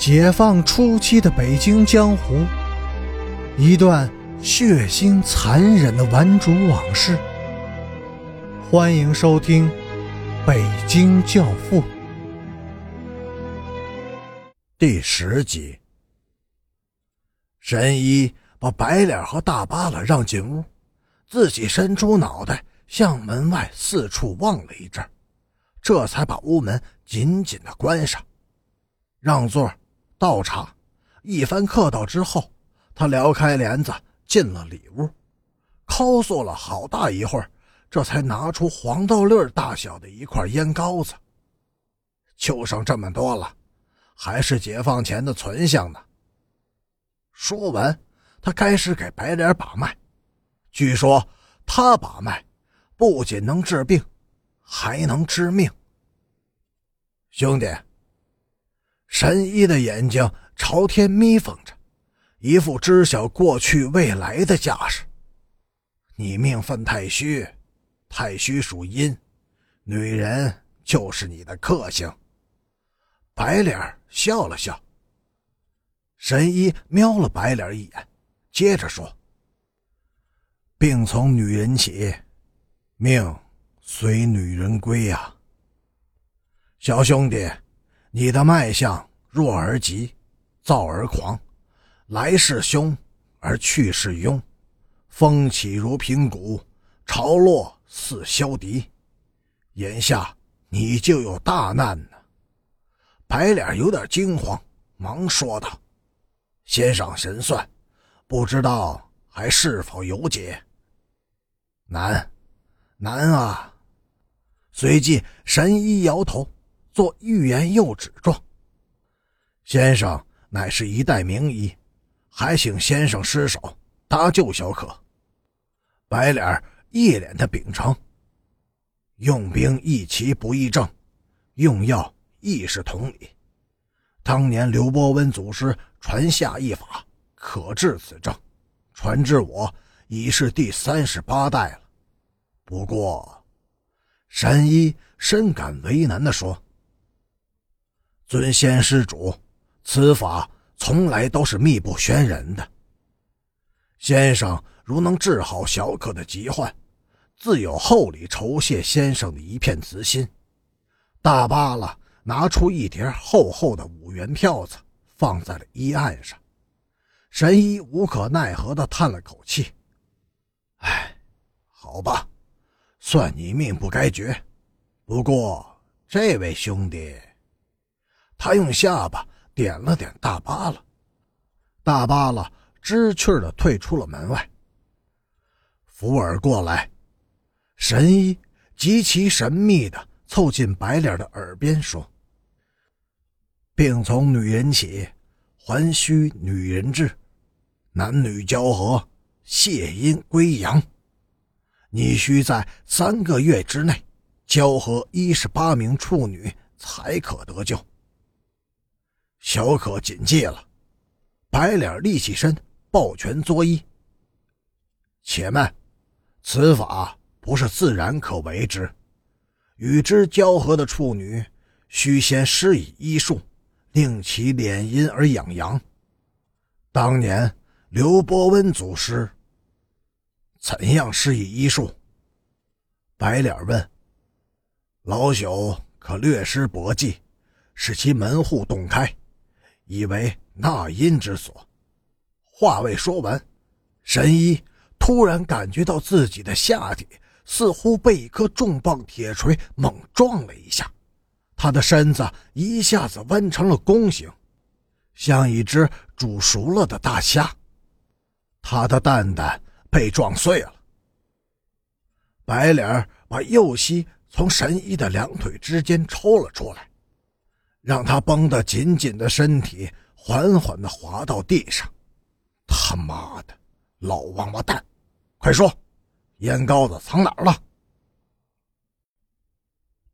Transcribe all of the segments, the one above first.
解放初期的北京江湖，一段血腥残忍的顽主往事。欢迎收听《北京教父》第十集。神医把白脸和大巴拉让进屋，自己伸出脑袋向门外四处望了一阵，这才把屋门紧紧的关上，让座。倒茶，一番客套之后，他撩开帘子进了里屋，抠索了好大一会儿，这才拿出黄豆粒大小的一块烟膏子。就剩这么多了，还是解放前的存项呢。说完，他开始给白脸把脉。据说他把脉不仅能治病，还能致命。兄弟。神医的眼睛朝天眯缝着，一副知晓过去未来的架势。你命犯太虚，太虚属阴，女人就是你的克星。白脸笑了笑。神医瞄了白脸一眼，接着说：“病从女人起，命随女人归呀，小兄弟。”你的脉象弱而急，躁而狂，来势凶而去势庸，风起如平谷，潮落似消敌。眼下你就有大难呢。白脸有点惊慌，忙说道：“先生神算，不知道还是否有解？”难，难啊！随即神医摇头。做欲言又止状。先生乃是一代名医，还请先生施手搭救小可。白脸一脸的秉承。用兵易其不易正，用药亦是同理。当年刘伯温祖师传下一法，可治此症，传至我已是第三十八代了。不过，神医深感为难的说。尊仙施主，此法从来都是秘不宣人的。先生如能治好小可的疾患，自有厚礼酬谢先生的一片慈心。大巴拉拿出一叠厚厚的五元票子，放在了医案上。神医无可奈何地叹了口气：“哎，好吧，算你命不该绝。不过这位兄弟……”他用下巴点了点大巴了，大巴了知趣的退出了门外。福尔过来，神医极其神秘的凑近白脸的耳边说：“病从女人起，还需女人治，男女交合，泄阴归阳。你需在三个月之内交合一十八名处女，才可得救。”小可谨记了，白脸立起身，抱拳作揖。且慢，此法不是自然可为之，与之交合的处女，须先施以医术，令其敛阴而养阳。当年刘伯温祖师怎样施以医术？白脸问。老朽可略施薄技，使其门户洞开。以为纳阴之所，话未说完，神医突然感觉到自己的下体似乎被一颗重磅铁锤猛撞了一下，他的身子一下子弯成了弓形，像一只煮熟了的大虾，他的蛋蛋被撞碎了。白脸把右膝从神医的两腿之间抽了出来。让他绷得紧紧的身体缓缓地滑到地上。他妈的，老王八蛋！快说，烟膏子藏哪儿了？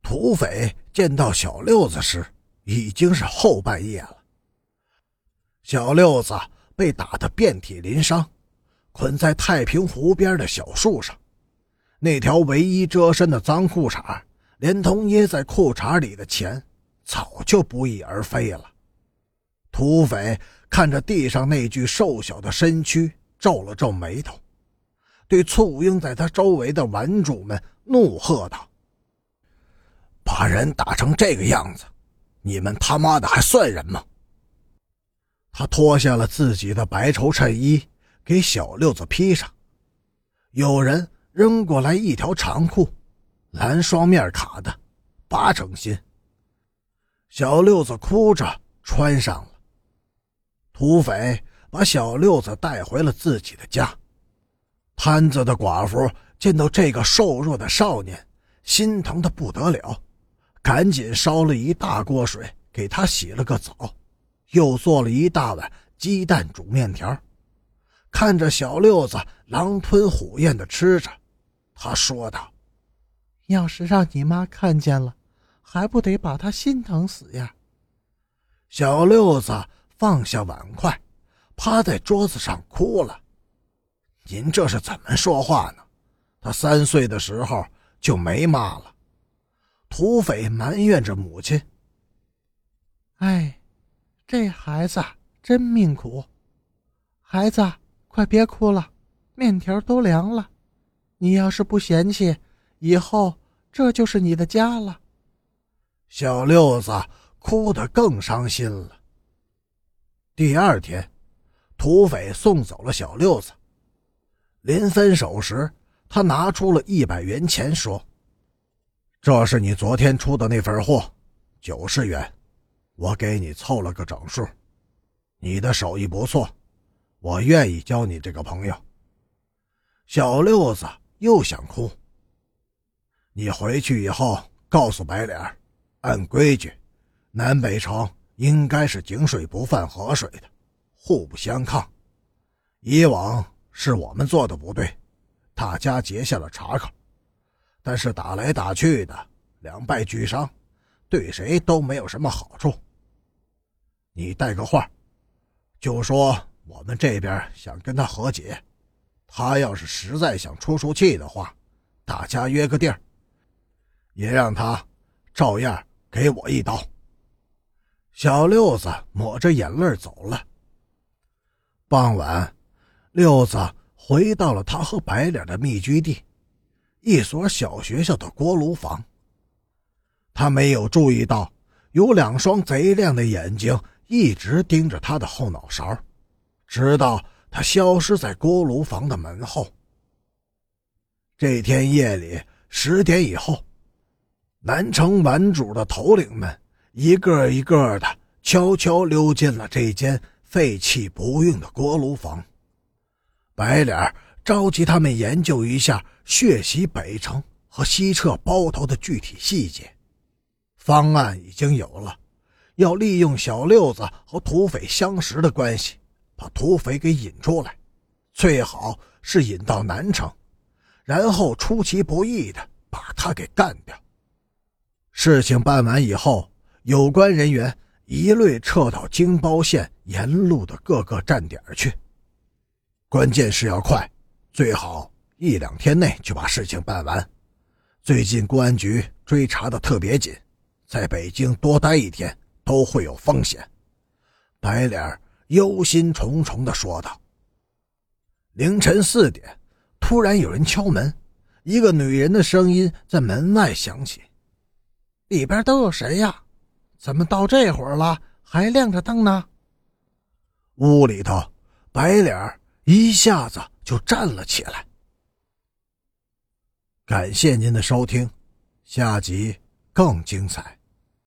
土匪见到小六子时，已经是后半夜了。小六子被打得遍体鳞伤，捆在太平湖边的小树上。那条唯一遮身的脏裤衩，连同掖在裤衩里的钱。早就不翼而飞了。土匪看着地上那具瘦小的身躯，皱了皱眉头，对簇拥在他周围的顽主们怒喝道：“把人打成这个样子，你们他妈的还算人吗？”他脱下了自己的白绸衬衣，给小六子披上。有人扔过来一条长裤，蓝双面卡的，八成新。小六子哭着穿上了。土匪把小六子带回了自己的家。潘子的寡妇见到这个瘦弱的少年，心疼的不得了，赶紧烧了一大锅水给他洗了个澡，又做了一大碗鸡蛋煮面条。看着小六子狼吞虎咽的吃着，他说道：“要是让你妈看见了，还不得把他心疼死呀？”小六子。放下碗筷，趴在桌子上哭了。您这是怎么说话呢？他三岁的时候就没妈了。土匪埋怨着母亲：“哎，这孩子真命苦。孩子，快别哭了，面条都凉了。你要是不嫌弃，以后这就是你的家了。”小六子哭得更伤心了。第二天，土匪送走了小六子。临分手时，他拿出了一百元钱，说：“这是你昨天出的那份货，九十元，我给你凑了个整数。你的手艺不错，我愿意交你这个朋友。”小六子又想哭。你回去以后告诉白脸，按规矩，南北城。应该是井水不犯河水的，互不相抗。以往是我们做的不对，大家结下了茬口，但是打来打去的，两败俱伤，对谁都没有什么好处。你带个话，就说我们这边想跟他和解，他要是实在想出出气的话，大家约个地儿，也让他照样给我一刀。小六子抹着眼泪走了。傍晚，六子回到了他和白脸的密居地，一所小学校的锅炉房。他没有注意到，有两双贼亮的眼睛一直盯着他的后脑勺，直到他消失在锅炉房的门后。这天夜里十点以后，南城顽主的头领们。一个一个的悄悄溜进了这间废弃不用的锅炉房。白脸召集他们研究一下血洗北城和西撤包头的具体细节。方案已经有了，要利用小六子和土匪相识的关系，把土匪给引出来，最好是引到南城，然后出其不意的把他给干掉。事情办完以后。有关人员一律撤到京包线沿路的各个站点去。关键是要快，最好一两天内就把事情办完。最近公安局追查的特别紧，在北京多待一天都会有风险。白脸忧心忡忡地说道。凌晨四点，突然有人敲门，一个女人的声音在门外响起：“里边都有谁呀？”怎么到这会儿了还亮着灯呢？屋里头，白脸一下子就站了起来。感谢您的收听，下集更精彩。